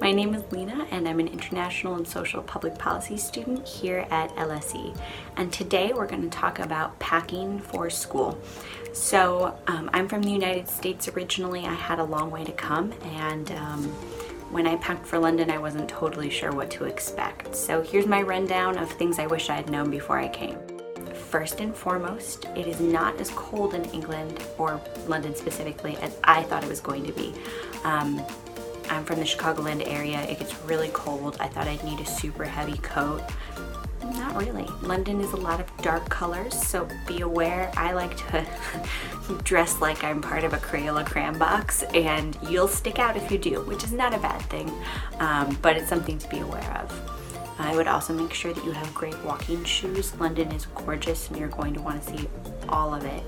My name is Lena and I'm an international and social public policy student here at LSE. And today we're going to talk about packing for school. So um, I'm from the United States originally. I had a long way to come and um, when I packed for London I wasn't totally sure what to expect. So here's my rundown of things I wish I had known before I came. First and foremost, it is not as cold in England or London specifically as I thought it was going to be. Um, I'm from the Chicagoland area. It gets really cold. I thought I'd need a super heavy coat. Not really. London is a lot of dark colors, so be aware. I like to dress like I'm part of a Crayola crayon box, and you'll stick out if you do, which is not a bad thing, um, but it's something to be aware of. I would also make sure that you have great walking shoes. London is gorgeous and you're going to want to see all of it.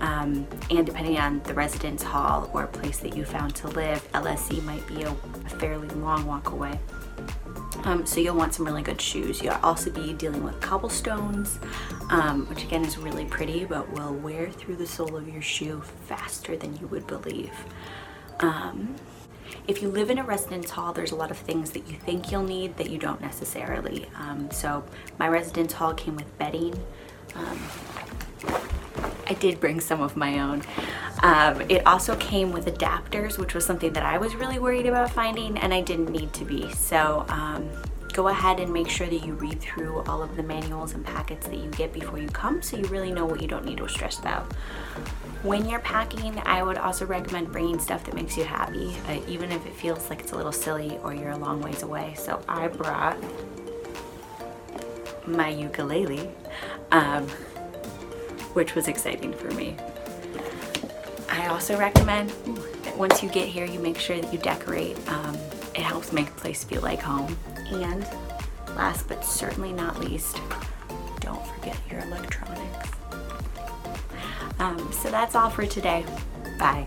Um, and depending on the residence hall or place that you found to live, LSE might be a, a fairly long walk away. Um, so you'll want some really good shoes. You'll also be dealing with cobblestones, um, which again is really pretty, but will wear through the sole of your shoe faster than you would believe. Um, if you live in a residence hall, there's a lot of things that you think you'll need that you don't necessarily. Um, so my residence hall came with bedding. Um, I did bring some of my own. Um, it also came with adapters, which was something that I was really worried about finding and I didn't need to be. So um, go ahead and make sure that you read through all of the manuals and packets that you get before you come so you really know what you don't need to stress about. When you're packing, I would also recommend bringing stuff that makes you happy, uh, even if it feels like it's a little silly or you're a long ways away. So I brought my ukulele, um, which was exciting for me. I also recommend that once you get here, you make sure that you decorate. Um, it helps make the place feel like home. And last but certainly not least, don't forget your electronics. Um, so that's all for today. Bye.